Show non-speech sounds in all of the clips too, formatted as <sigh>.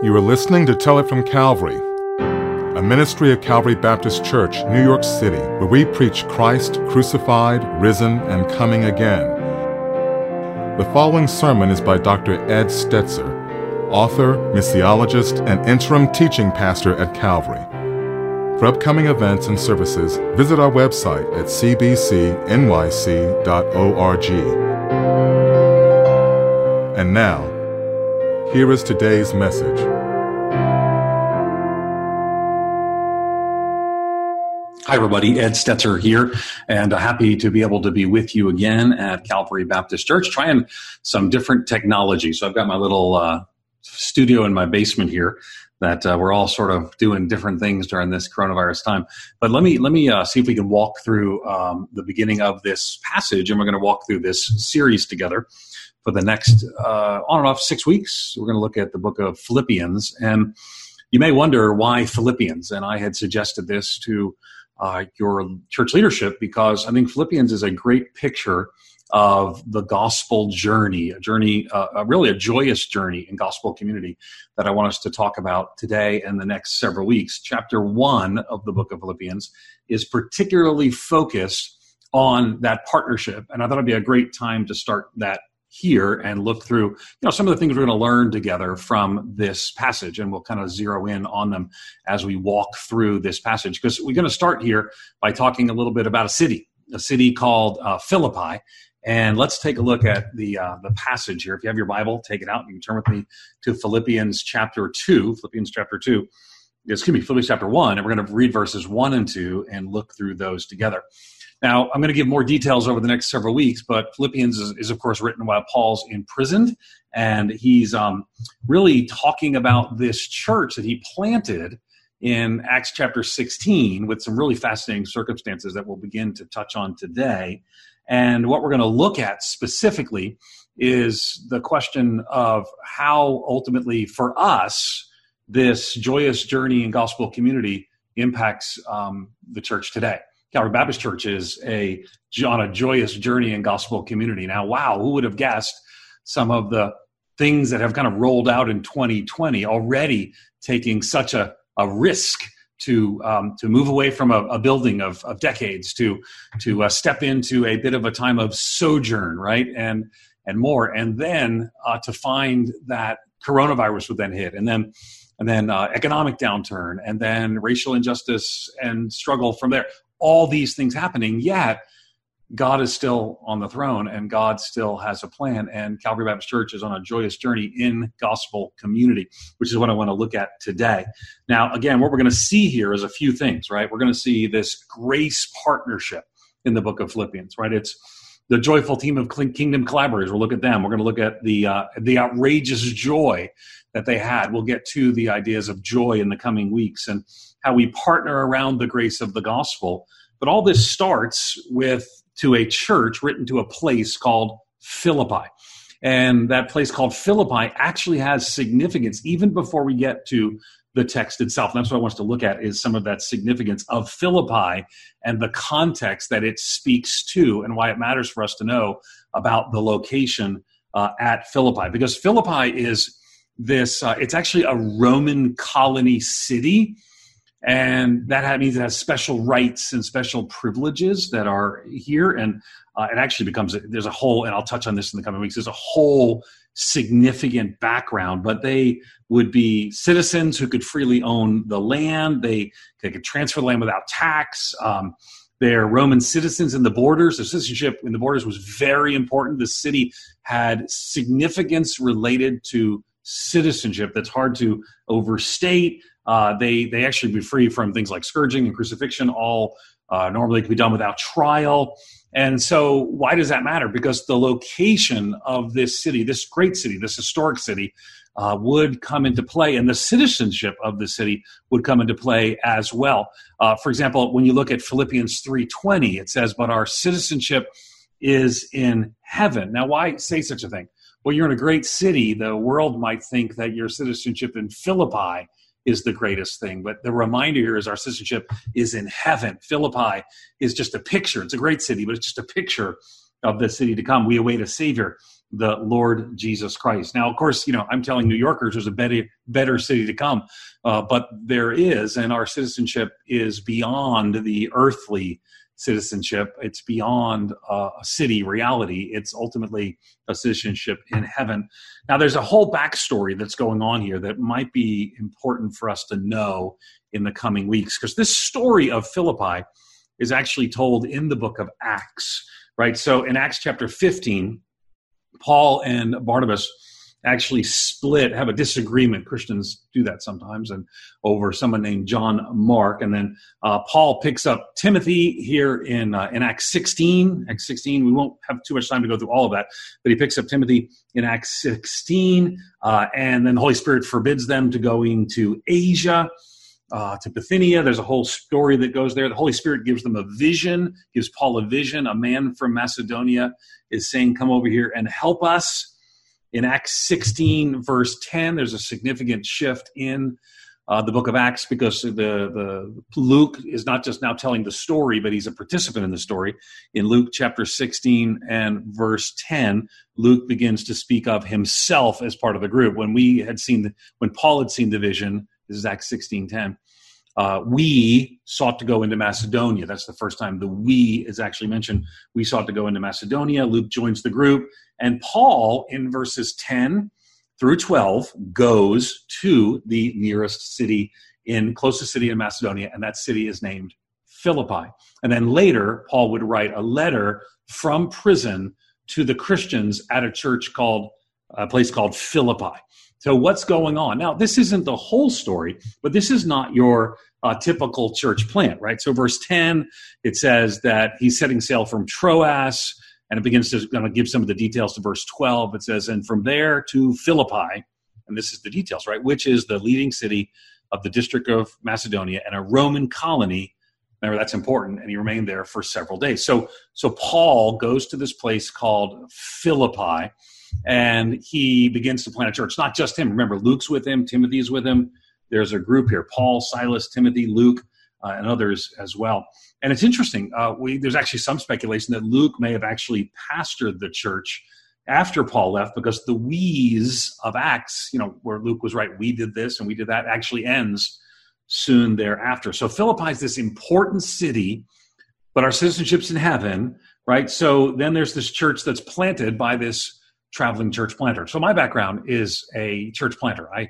You are listening to Tell It from Calvary, a ministry of Calvary Baptist Church, New York City, where we preach Christ crucified, risen, and coming again. The following sermon is by Dr. Ed Stetzer, author, missiologist, and interim teaching pastor at Calvary. For upcoming events and services, visit our website at cbcnyc.org. And now, here is today's message. Hi, everybody. Ed Stetzer here, and happy to be able to be with you again at Calvary Baptist Church, trying some different technology. So I've got my little uh, studio in my basement here that uh, we're all sort of doing different things during this coronavirus time. But let me let me uh, see if we can walk through um, the beginning of this passage, and we're going to walk through this series together for the next uh, on and off six weeks. We're going to look at the book of Philippians, and you may wonder why Philippians. And I had suggested this to uh, your church leadership because I think Philippians is a great picture of the gospel journey, a journey, uh, really a joyous journey in gospel community that I want us to talk about today and the next several weeks. Chapter one of the book of Philippians is particularly focused on that partnership, and I thought it'd be a great time to start that here and look through you know some of the things we're going to learn together from this passage and we'll kind of zero in on them as we walk through this passage because we're going to start here by talking a little bit about a city a city called uh, philippi and let's take a look at the uh, the passage here. If you have your bible take it out you can turn with me to philippians chapter 2 philippians chapter 2 excuse me philippians chapter 1 and we're going to read verses 1 and 2 and look through those together. Now, I'm going to give more details over the next several weeks, but Philippians is, is of course, written while Paul's imprisoned, and he's um, really talking about this church that he planted in Acts chapter 16 with some really fascinating circumstances that we'll begin to touch on today. And what we're going to look at specifically is the question of how ultimately for us this joyous journey in gospel community impacts um, the church today. Calvary Baptist Church is a on a joyous journey in gospel community. Now, wow, who would have guessed some of the things that have kind of rolled out in 2020 already taking such a, a risk to um, to move away from a, a building of, of, decades to to uh, step into a bit of a time of sojourn, right, and and more, and then uh, to find that coronavirus would then hit, and then and then uh, economic downturn, and then racial injustice and struggle from there. All these things happening, yet God is still on the throne and God still has a plan. And Calvary Baptist Church is on a joyous journey in gospel community, which is what I want to look at today. Now, again, what we're going to see here is a few things, right? We're going to see this grace partnership in the book of Philippians, right? It's the joyful team of kingdom collaborators. We'll look at them. We're going to look at the uh, the outrageous joy that they had. We'll get to the ideas of joy in the coming weeks and how we partner around the grace of the gospel. But all this starts with to a church written to a place called Philippi. And that place called Philippi actually has significance even before we get to the text itself. And that's what I want us to look at is some of that significance of Philippi and the context that it speaks to and why it matters for us to know about the location uh, at Philippi. Because Philippi is this, uh, it's actually a Roman colony city and that means it has special rights and special privileges that are here. And uh, it actually becomes there's a whole and i'll touch on this in the coming weeks there's a whole significant background but they would be citizens who could freely own the land. They, they could transfer the land without tax. Um, they're roman citizens in the borders. Their citizenship in the borders was very important. The city had significance related to citizenship that's hard to overstate uh, they they actually be free from things like scourging and crucifixion. All uh, normally can be done without trial. And so, why does that matter? Because the location of this city, this great city, this historic city, uh, would come into play, and the citizenship of the city would come into play as well. Uh, for example, when you look at Philippians three twenty, it says, "But our citizenship is in heaven." Now, why say such a thing? Well, you're in a great city. The world might think that your citizenship in Philippi is the greatest thing. But the reminder here is our citizenship is in heaven. Philippi is just a picture. It's a great city, but it's just a picture of the city to come. We await a Savior the Lord Jesus Christ. Now, of course, you know, I'm telling New Yorkers there's a better, better city to come, uh, but there is, and our citizenship is beyond the earthly citizenship. It's beyond uh, a city reality. It's ultimately a citizenship in heaven. Now, there's a whole backstory that's going on here that might be important for us to know in the coming weeks, because this story of Philippi is actually told in the book of Acts, right? So in Acts chapter 15, Paul and Barnabas actually split, have a disagreement. Christians do that sometimes, and over someone named John Mark. And then uh, Paul picks up Timothy here in uh, in Acts 16. Acts 16. We won't have too much time to go through all of that, but he picks up Timothy in Acts 16, uh, and then the Holy Spirit forbids them to go into Asia. Uh, to Bithynia. There's a whole story that goes there. The Holy Spirit gives them a vision, gives Paul a vision. A man from Macedonia is saying, Come over here and help us. In Acts 16, verse 10, there's a significant shift in uh, the book of Acts because the, the Luke is not just now telling the story, but he's a participant in the story. In Luke chapter 16 and verse 10, Luke begins to speak of himself as part of the group. When we had seen, the, when Paul had seen the vision, this is Acts 16 10 uh, we sought to go into Macedonia. That's the first time the we is actually mentioned. We sought to go into Macedonia. Luke joins the group. And Paul, in verses 10 through 12, goes to the nearest city in closest city in Macedonia, and that city is named Philippi. And then later, Paul would write a letter from prison to the Christians at a church called a place called Philippi. So what's going on now? This isn't the whole story, but this is not your uh, typical church plant, right? So, verse 10, it says that he's setting sail from Troas, and it begins to kind of give some of the details to verse 12. It says, and from there to Philippi, and this is the details, right? Which is the leading city of the district of Macedonia and a Roman colony. Remember, that's important, and he remained there for several days. So, so Paul goes to this place called Philippi, and he begins to plant a church. Not just him. Remember, Luke's with him, Timothy's with him there's a group here Paul, Silas, Timothy, Luke, uh, and others as well. And it's interesting. Uh, we, there's actually some speculation that Luke may have actually pastored the church after Paul left because the we's of Acts, you know, where Luke was right, we did this and we did that, actually ends soon thereafter. So Philippi is this important city, but our citizenship's in heaven, right? So then there's this church that's planted by this traveling church planter. So my background is a church planter. I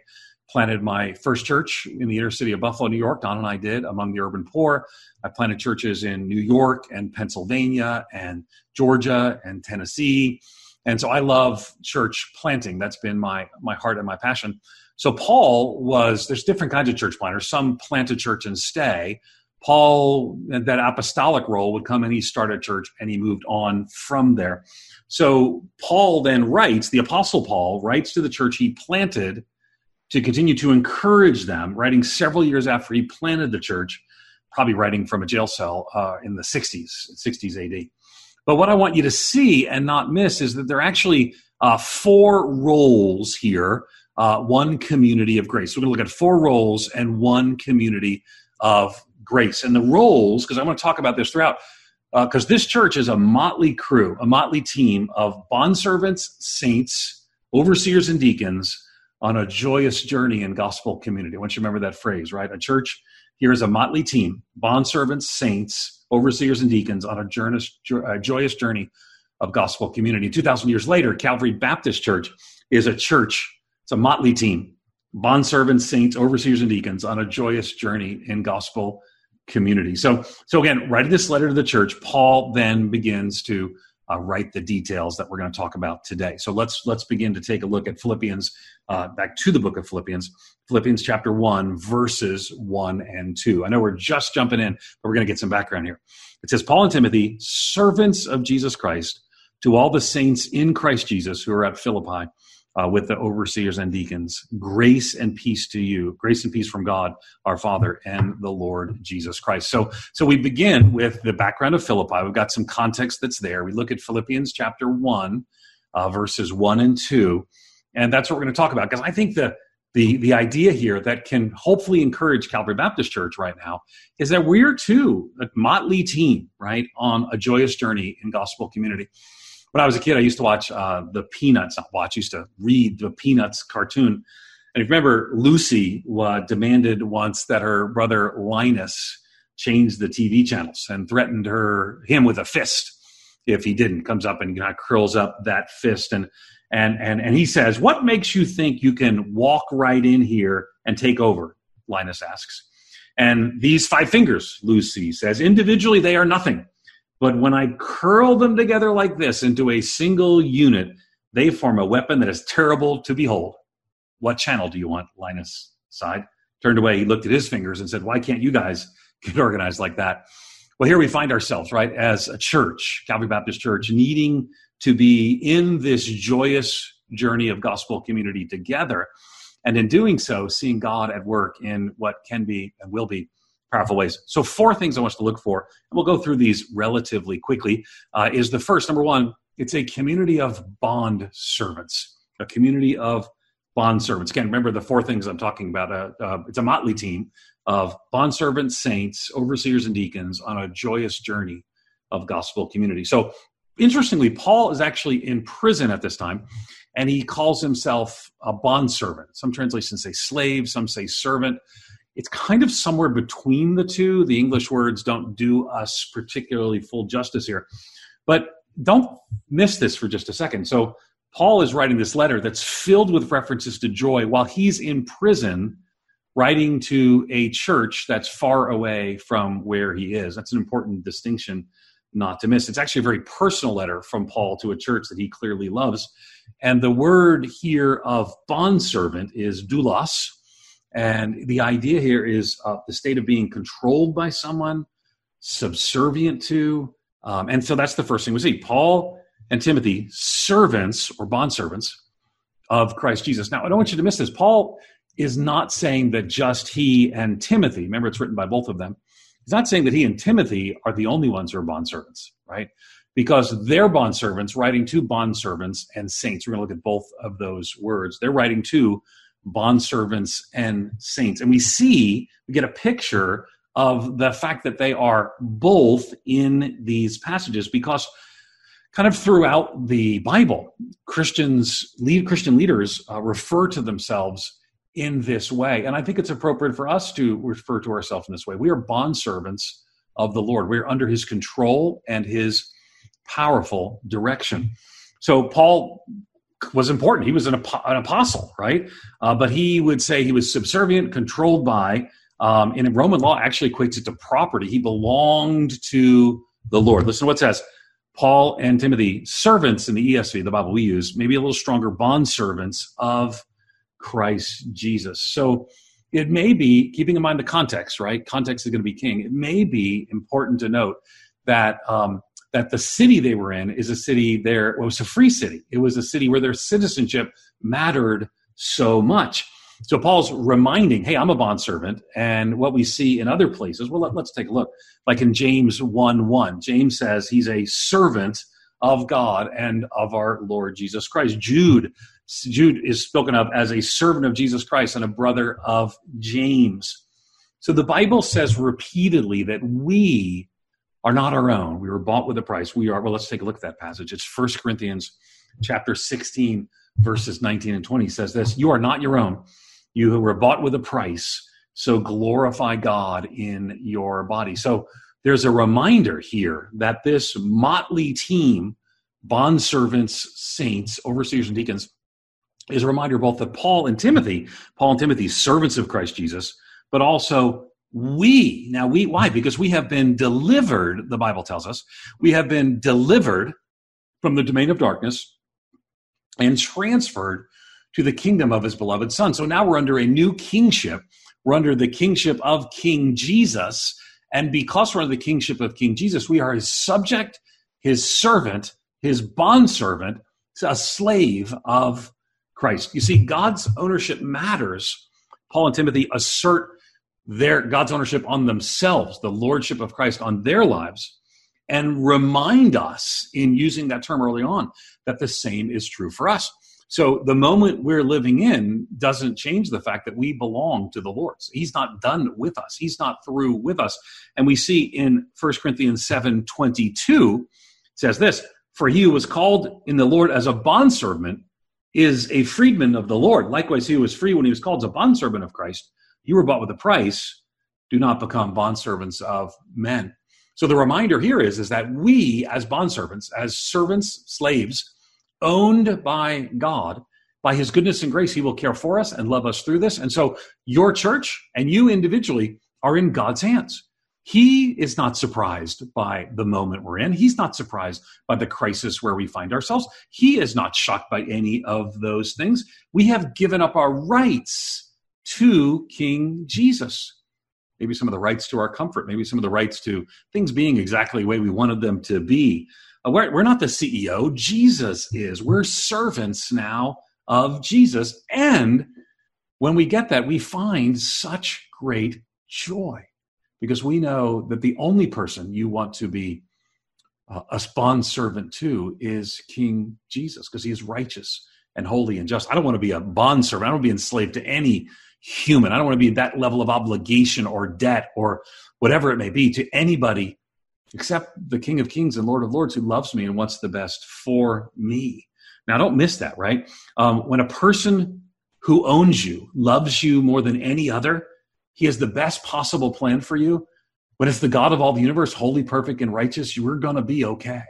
planted my first church in the inner city of Buffalo, New York. Don and I did among the urban poor. I planted churches in New York and Pennsylvania and Georgia and Tennessee. And so I love church planting. That's been my my heart and my passion. So Paul was there's different kinds of church planters. Some plant a church and stay. Paul, that apostolic role would come and he started church and he moved on from there. So Paul then writes, the apostle Paul writes to the church he planted to continue to encourage them, writing several years after he planted the church, probably writing from a jail cell uh, in the 60s, 60s AD. But what I want you to see and not miss is that there are actually uh, four roles here, uh, one community of grace. We're going to look at four roles and one community of grace. And the roles, because I want to talk about this throughout, because uh, this church is a motley crew, a motley team of bondservants, saints, overseers, and deacons on a joyous journey in gospel community. I want you to remember that phrase, right? A church here is a motley team, bondservants, saints, overseers, and deacons on a, a joyous journey of gospel community. 2,000 years later, Calvary Baptist Church is a church, it's a motley team, bondservants, saints, overseers, and deacons on a joyous journey in gospel community. So, so again, writing this letter to the church, Paul then begins to uh, write the details that we're going to talk about today. So let's let's begin to take a look at Philippians. Uh, back to the book of Philippians, Philippians chapter one, verses one and two. I know we're just jumping in, but we're going to get some background here. It says, "Paul and Timothy, servants of Jesus Christ, to all the saints in Christ Jesus who are at Philippi." Uh, with the overseers and deacons. Grace and peace to you. Grace and peace from God, our Father, and the Lord Jesus Christ. So, so we begin with the background of Philippi. We've got some context that's there. We look at Philippians chapter 1, uh, verses 1 and 2. And that's what we're going to talk about because I think the, the, the idea here that can hopefully encourage Calvary Baptist Church right now is that we're too a motley team, right, on a joyous journey in gospel community. When I was a kid, I used to watch uh, the Peanuts. Not watch, used to read the Peanuts cartoon. And if you remember, Lucy uh, demanded once that her brother Linus change the TV channels and threatened her him with a fist if he didn't. Comes up and curls up that fist and and and and he says, "What makes you think you can walk right in here and take over?" Linus asks. And these five fingers, Lucy says, individually they are nothing. But when I curl them together like this into a single unit, they form a weapon that is terrible to behold. What channel do you want? Linus sighed, turned away. He looked at his fingers and said, Why can't you guys <laughs> get organized like that? Well, here we find ourselves, right, as a church, Calvary Baptist Church, needing to be in this joyous journey of gospel community together. And in doing so, seeing God at work in what can be and will be powerful ways. So, four things I want us to look for, and we'll go through these relatively quickly. Uh, is the first number one, it's a community of bond servants, a community of bond servants. Again, remember the four things I'm talking about. Uh, uh, it's a motley team of bond servants, saints, overseers, and deacons on a joyous journey of gospel community. So, interestingly, Paul is actually in prison at this time, and he calls himself a bond servant. Some translations say slave, some say servant it's kind of somewhere between the two. The English words don't do us particularly full justice here. But don't miss this for just a second. So, Paul is writing this letter that's filled with references to joy while he's in prison, writing to a church that's far away from where he is. That's an important distinction not to miss. It's actually a very personal letter from Paul to a church that he clearly loves. And the word here of bondservant is doulos, and the idea here is uh, the state of being controlled by someone, subservient to. Um, and so that's the first thing we see. Paul and Timothy, servants or bondservants of Christ Jesus. Now, I don't want you to miss this. Paul is not saying that just he and Timothy, remember it's written by both of them, he's not saying that he and Timothy are the only ones who are bondservants, right? Because they're bondservants writing to bondservants and saints. We're going to look at both of those words. They're writing to bondservants and saints. And we see, we get a picture of the fact that they are both in these passages because kind of throughout the Bible, Christians, lead, Christian leaders uh, refer to themselves in this way. And I think it's appropriate for us to refer to ourselves in this way. We are bondservants of the Lord. We're under his control and his powerful direction. So Paul was important. He was an, an apostle, right? Uh, but he would say he was subservient, controlled by. Um, and Roman law, actually equates it to property. He belonged to the Lord. Listen to what it says. Paul and Timothy, servants in the ESV, the Bible we use, maybe a little stronger, bond servants of Christ Jesus. So it may be, keeping in mind the context, right? Context is going to be king. It may be important to note that um, that the city they were in is a city there well, it was a free city. It was a city where their citizenship mattered so much. So paul's reminding hey i'm a bondservant and what we see in other places well let, us take a look. Like in james 1 1 james says he's a servant of god and of our lord jesus christ. Jude jude is spoken of as a servant of jesus christ and a brother of james. So the bible says repeatedly that we are not our own. We were bought with a price. We are, well, let's take a look at that passage. It's First Corinthians chapter 16, verses 19 and 20 says this You are not your own. You were bought with a price. So glorify God in your body. So there's a reminder here that this motley team, bondservants, saints, overseers, and deacons, is a reminder both that Paul and Timothy, Paul and Timothy, servants of Christ Jesus, but also we now we why? Mm-hmm. Because we have been delivered the bible tells us we have been delivered from the domain of darkness and transferred to the kingdom of his beloved son. So now we're under a new kingship. We're under the kingship of king jesus. And because we're under the kingship of king jesus we are his subject his servant his bondservant a slave of christ. You see god's ownership matters. Paul and timothy assert their God's ownership on themselves, the lordship of Christ on their lives, and remind us in using that term early on that the same is true for us. So the moment we're living in doesn't change the fact that we belong to the Lord. He's not done with us. He's not through with us. And we see in 1 Corinthians 7 22, says this For he who was called in the Lord as a bondservant is a freedman of the Lord. Likewise, he was free when he was called as a bondservant of Christ. You were bought with a price. Do not become bondservants of men. So the reminder here is, is that we as bondservants, as servants, slaves, owned by God, by his goodness and grace, he will care for us and love us through this. And so your church and you individually are in God's hands. He is not surprised by the moment we're in. He's not surprised by the crisis where we find ourselves. He is not shocked by any of those things. We have given up our rights to King Jesus. Maybe some of the rights to our comfort, maybe some of the rights to things being exactly the way we wanted them to be. Uh, we're, we're not the CEO, Jesus is. We're servants now of Jesus. And when we get that, we find such great joy because we know that the only person you want to be uh, a bond servant to is King Jesus because he is righteous and holy and just. I don't want to be a bond servant. I don't want to be enslaved to any human. I don't want to be that level of obligation or debt or whatever it may be to anybody except the King of Kings and Lord of Lords who loves me and wants the best for me. Now, don't miss that, right? Um, when a person who owns you loves you more than any other, he has the best possible plan for you. When it's the God of all the universe, holy, perfect, and righteous, you're going to be okay.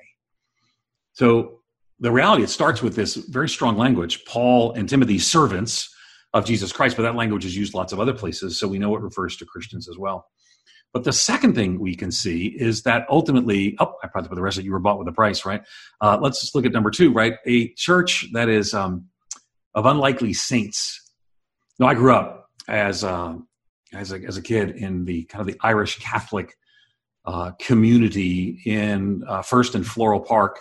So, the reality, it starts with this very strong language Paul and Timothy, servants of Jesus Christ, but that language is used lots of other places. So, we know it refers to Christians as well. But the second thing we can see is that ultimately, oh, I probably put the rest of you were bought with a price, right? Uh, let's just look at number two, right? A church that is um, of unlikely saints. No, I grew up as uh, as a, as a kid in the kind of the Irish Catholic uh, community in uh, first in Floral Park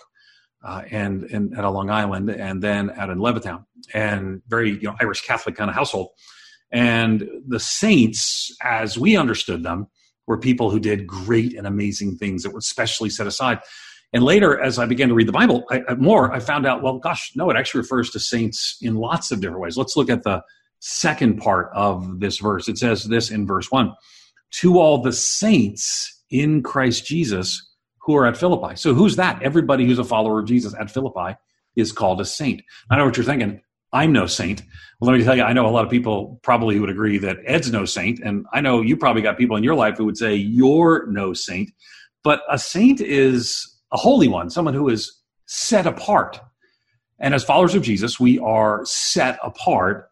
uh, and, and at a Long Island, and then out in Levittown, and very you know Irish Catholic kind of household. And the saints, as we understood them, were people who did great and amazing things that were specially set aside. And later, as I began to read the Bible I, more, I found out, well, gosh, no, it actually refers to saints in lots of different ways. Let's look at the second part of this verse. It says this in verse 1 To all the saints in Christ Jesus who are at Philippi. So who's that? Everybody who's a follower of Jesus at Philippi is called a saint. I know what you're thinking. I'm no saint. Well, let me tell you, I know a lot of people probably would agree that Ed's no saint. And I know you probably got people in your life who would say you're no saint. But a saint is a holy one, someone who is set apart. And as followers of Jesus, we are set apart.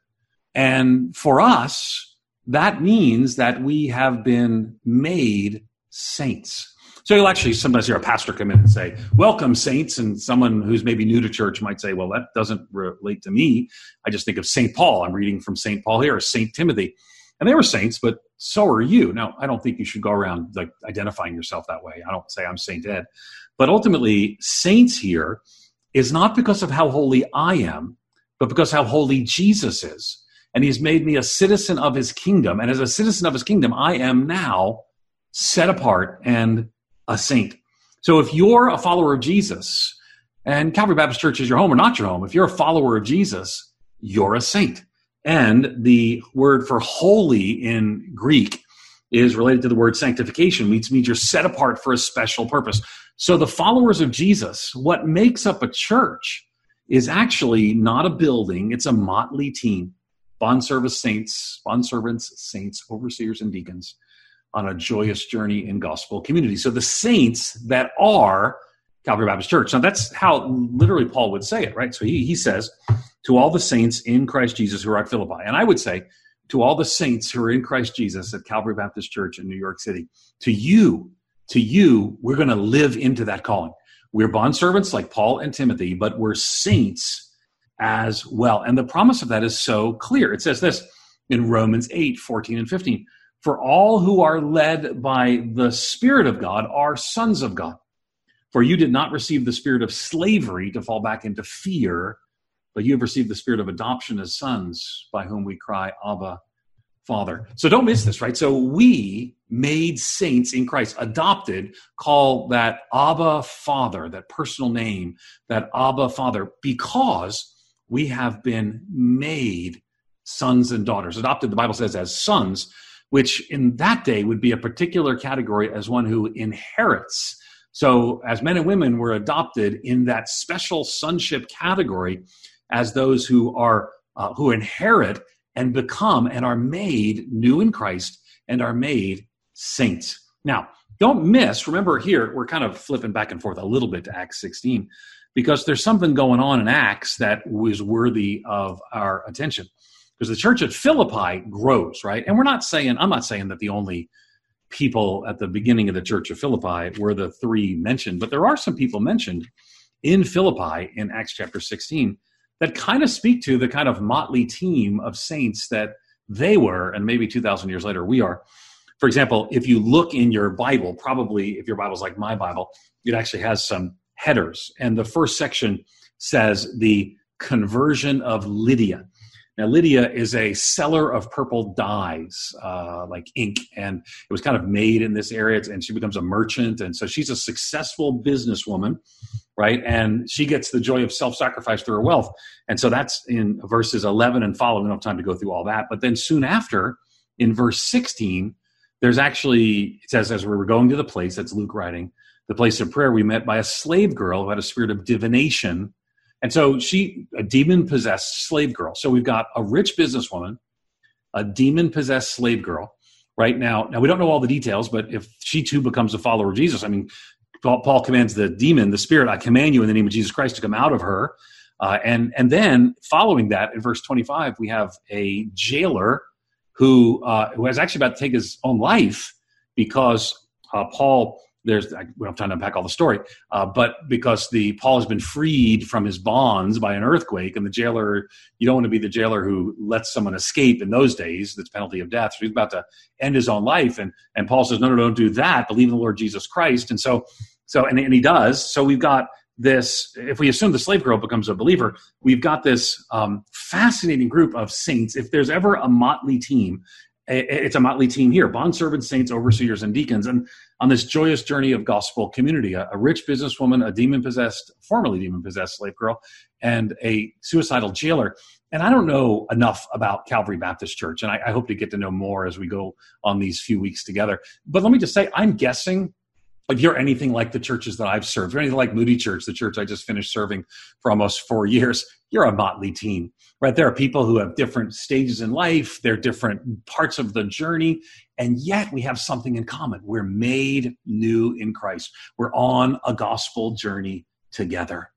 And for us, that means that we have been made saints. So you'll actually sometimes hear a pastor come in and say, Welcome, saints. And someone who's maybe new to church might say, Well, that doesn't relate to me. I just think of St. Paul. I'm reading from St. Paul here, or St. Timothy. And they were saints, but so are you. Now, I don't think you should go around like identifying yourself that way. I don't say I'm Saint Ed. But ultimately, saints here is not because of how holy I am, but because how holy Jesus is. And he's made me a citizen of his kingdom. And as a citizen of his kingdom, I am now set apart and a saint. So if you're a follower of Jesus, and Calvary Baptist Church is your home or not your home, if you're a follower of Jesus, you're a saint. And the word for holy in Greek is related to the word sanctification, which means you're set apart for a special purpose. So the followers of Jesus, what makes up a church is actually not a building, it's a motley team. Bond service saints, bond servants, saints, overseers, and deacons on a joyous journey in gospel community. So the saints that are Calvary Baptist Church. Now that's how literally Paul would say it, right? So he, he says, to all the saints in Christ Jesus who are at Philippi. And I would say, to all the saints who are in Christ Jesus at Calvary Baptist Church in New York City, to you, to you, we're going to live into that calling. We're bondservants like Paul and Timothy, but we're saints as well. And the promise of that is so clear. It says this in Romans 8, 14 and 15. For all who are led by the Spirit of God are sons of God. For you did not receive the spirit of slavery to fall back into fear, but you have received the spirit of adoption as sons, by whom we cry, Abba, Father. So don't miss this, right? So we made saints in Christ, adopted, call that Abba Father, that personal name, that Abba Father, because we have been made sons and daughters. Adopted, the Bible says, as sons which in that day would be a particular category as one who inherits So, as men and women, we're adopted in that special sonship category as those who are uh, who inherit and become and are made new in Christ and are made saints. Now, don't miss, remember here, we're kind of flipping back and forth a little bit to Acts 16 because there's something going on in Acts that was worthy of our attention. Because the church at Philippi grows, right? And we're not saying, I'm not saying that the only people at the beginning of the church of Philippi were the three mentioned, but there are some people mentioned in Philippi in Acts chapter 16 that kind of speak to the kind of motley team of saints that they were, and maybe 2,000 years later we are. For example, if you look in your Bible, probably if your Bible's like my Bible, it actually has some headers. And the first section says the conversion of Lydia. Now, Lydia is a seller of purple dyes, uh, like ink, and it was kind of made in this area, and she becomes a merchant. And so she's a successful businesswoman, right? And she gets the joy of self sacrifice through her wealth. And so that's in verses 11 and following. We don't have time to go through all that. But then soon after, in verse 16, there's actually, it says, as we were going to the place, that's Luke writing, the place of prayer, we met by a slave girl who had a spirit of divination and so she, a demon possessed slave girl. So we've got a rich businesswoman, a demon possessed slave girl. Right now, now we don't know all the details, but if she too becomes a follower of Jesus, I mean, Paul, Paul commands the demon, the spirit, I command you in the name of Jesus Christ to come out of her. Uh, and and then following that, in verse 25, we have a jailer who uh, who has actually about to take his own life because uh, Paul there's I, we don't have time to unpack all the story, uh, but because the Paul has been freed from his bonds by an earthquake, and the jailer you don't want to be the jailer who lets someone escape in those days. That's penalty of death. So he's about to end his own life, and and Paul says, no, no, don't do that. Believe in the Lord Jesus Christ. And so so and, and he does. So we've got this. If we assume the slave girl becomes a believer, we've got this um, fascinating group of saints. If there's ever a motley team, it's a motley team here bondservants saints overseers and deacons. And on this joyous journey of gospel community a, a rich businesswoman a demon possessed formerly demon possessed slave girl and a suicidal jailer. And i don't know enough about calvary baptist church and I, I hope to get to know more as we go on these few weeks together. But let me just say i'm guessing if you're anything like the churches that I've served, or anything like Moody Church, the church I just finished serving for almost four years, you're a motley team, right? There are people who have different stages in life, they're different parts of the journey, and yet we have something in common. We're made new in Christ. We're on a gospel journey together.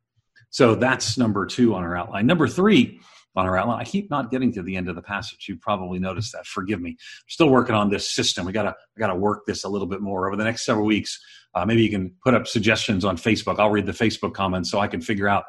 So that's number two on our outline. Number three, on our outline. I keep not getting to the end of the passage. You probably noticed that. Forgive me. I'm still working on this system. We gotta we gotta work this a little bit more over the next several weeks. Uh, maybe you can put up suggestions on Facebook. I'll read the Facebook comments so I can figure out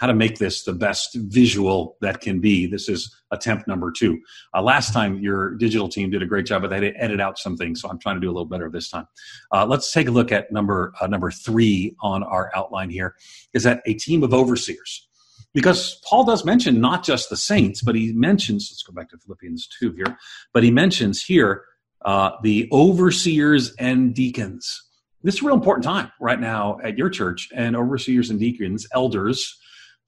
how to make this the best visual that can be. This is attempt number two. Uh, last time, your digital team did a great job, but they had to edit out some things, so I'm trying to do a little better this time. Uh, let's take a look at number uh, number three on our outline here. Is that a team of overseers? Because Paul does mention not just the saints, but he mentions, let's go back to Philippians 2 here, but he mentions here uh, the overseers and deacons. This is a real important time right now at your church, and overseers and deacons, elders,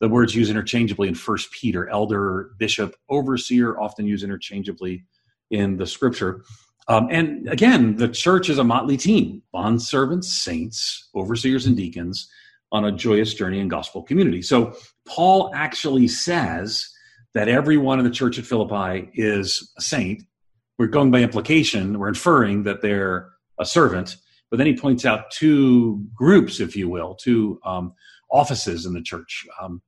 the words used interchangeably in First Peter, elder, bishop, overseer, often used interchangeably in the scripture. Um, and again, the church is a motley team bond servants, saints, overseers, and deacons on a joyous journey in gospel community. So Paul actually says that everyone in the church at Philippi is a saint. We're going by implication, we're inferring that they're a servant, but then he points out two groups, if you will, two um, offices in the church um,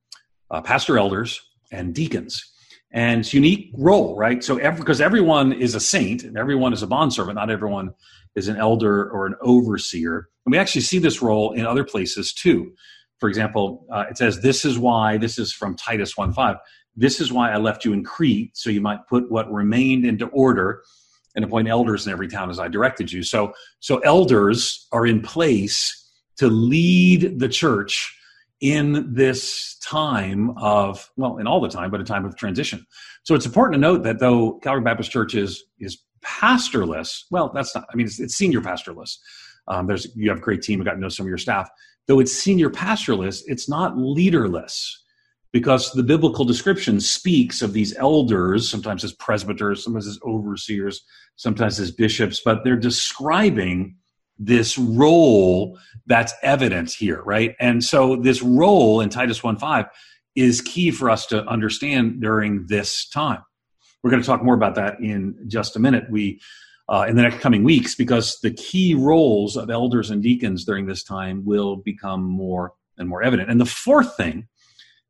uh, pastor elders and deacons. And it's unique role, right? So, because every, everyone is a saint and everyone is a bondservant, not everyone is an elder or an overseer. And we actually see this role in other places too. For example, uh, it says, This is why, this is from Titus 1 5. This is why I left you in Crete, so you might put what remained into order and appoint elders in every town as I directed you. So, so elders are in place to lead the church in this time of well in all the time but a time of transition so it's important to note that though calvary baptist church is is pastorless well that's not i mean it's, it's senior pastorless um, there's you have a great team. I've got to know some of your staff. Though it's senior pastorless, it's not leaderless because the biblical description speaks of these elders, sometimes as presbyters, sometimes as overseers, sometimes as bishops, but they're describing this role that's evident here, right? And so this role in Titus 1.5 is key for us to understand during this time. We're going to talk more about that in just a minute. We uh, in the next coming weeks because the key roles of elders and deacons during this time will become more and more evident. And the fourth thing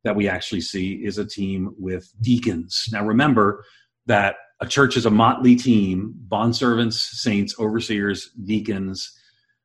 that we actually see is a team with deacons. Now, remember that a church is a motley team bondservants, saints, overseers, deacons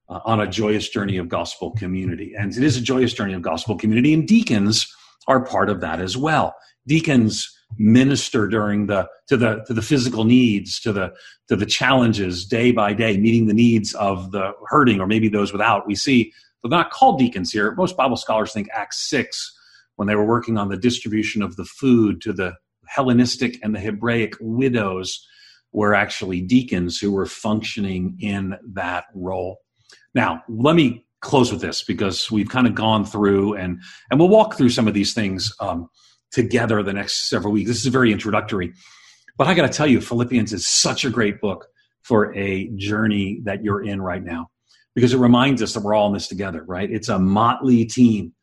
uh, on a joyous journey of gospel community. And it is a joyous journey of gospel community, and deacons are part of that as well. Deacons minister during the to the to the physical needs to the to the challenges day by day meeting the needs of the hurting or maybe those without. We see they're not called deacons here. Most bible scholars think acts 6 when they were working on the distribution of the food to the hellenistic and the hebraic widows were actually deacons who were functioning in that role. Now let me close with this because we've kind of gone through and and we'll walk through some of these things um, together the next several weeks. This is very introductory. But I got to tell you, Philippians is such a great book for a journey that you're in right now because it reminds us that we're all in this together, right? It's a motley team.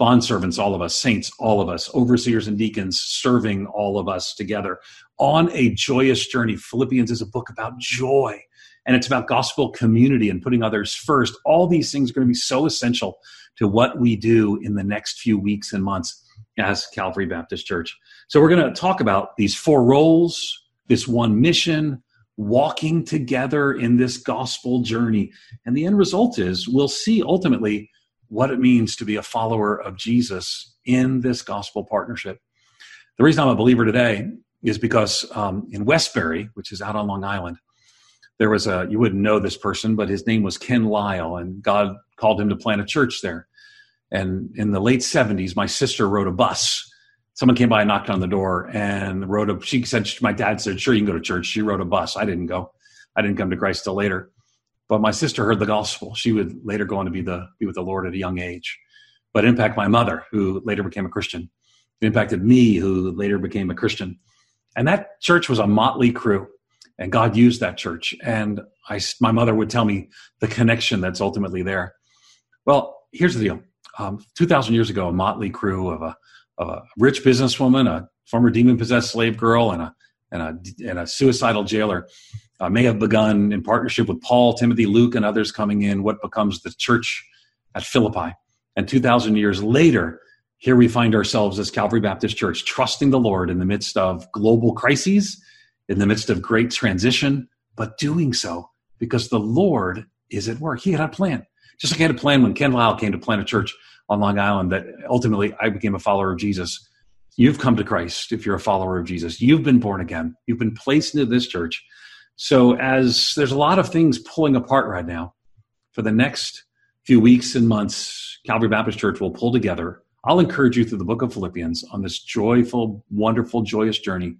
Bondservants, all of us, saints, all of us, overseers and deacons serving all of us together on a joyous journey. Philippians is a book about joy and it's about gospel community and putting others first. All these things are going to be so essential to what we do in the next few weeks and months as Calvary Baptist Church. So we're going to talk about these four roles, this one mission, walking together in this gospel journey. And the end result is we'll see ultimately what it means to be a follower of Jesus in this gospel partnership. The reason I'm a believer today is because um, in Westbury, which is out on Long Island, there was a, you wouldn't know this person, but his name was Ken Lyle, and God called him to plant a church there. And in the late 70s, my sister rode a bus. Someone came by and knocked on the door and rode a, she said, my dad said, sure, you can go to church. She rode a bus. I didn't go. I didn't come to Christ till later. But my sister heard the gospel. She would later go on to be the, be with the Lord at a young age. But impact my mother, who later became a Christian. It impacted me, who later became a Christian. And that church was a motley crew and God used that church. And I, my mother would tell me the connection that's ultimately there. Well, here's the deal um, 2,000 years ago, a motley crew of a, of a rich businesswoman, a former demon possessed slave girl, and a, and a, and a suicidal jailer uh, may have begun in partnership with Paul, Timothy, Luke, and others coming in what becomes the church at Philippi. And 2,000 years later, here we find ourselves as Calvary Baptist Church, trusting the Lord in the midst of global crises, in the midst of great transition, but doing so because the Lord is at work. He had a plan. Just like I had a plan when Ken Lyle came to plant a church on Long Island that ultimately I became a follower of Jesus. You've come to Christ if you're a follower of Jesus. You've been born again. You've been placed into this church. So, as there's a lot of things pulling apart right now, for the next few weeks and months, Calvary Baptist Church will pull together. I'll encourage you through the book of Philippians on this joyful, wonderful, joyous journey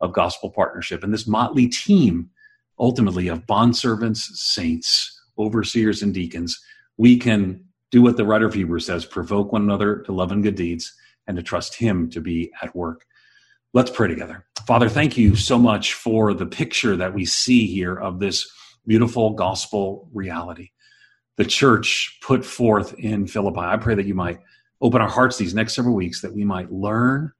of gospel partnership and this motley team, ultimately, of bondservants, saints, overseers, and deacons we can do what the writer of Hebrews says provoke one another to love and good deeds and to trust Him to be at work. Let's pray together. Father, thank you so much for the picture that we see here of this beautiful gospel reality. The church put forth in Philippi. I pray that you might open our hearts these next several weeks, that we might learn,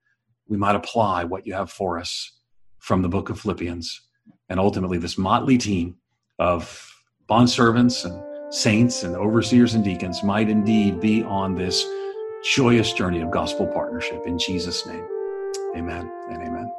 we might apply what you have for us from the book of Philippians, and ultimately this motley team of bondservants and saints and overseers and deacons might indeed be on this joyous journey of gospel partnership. In Jesus' name, amen and amen.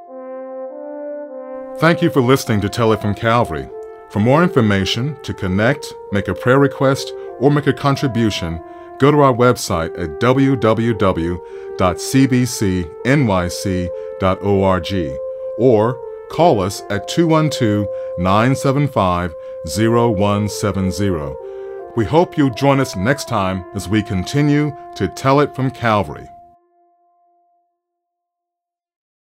Thank you for listening to Tell It from Calvary. For more information, to connect, make a prayer request, or make a contribution, go to our website at www.cbcnyc.org or call us at 212 975 0170. We hope you'll join us next time as we continue to tell it from Calvary.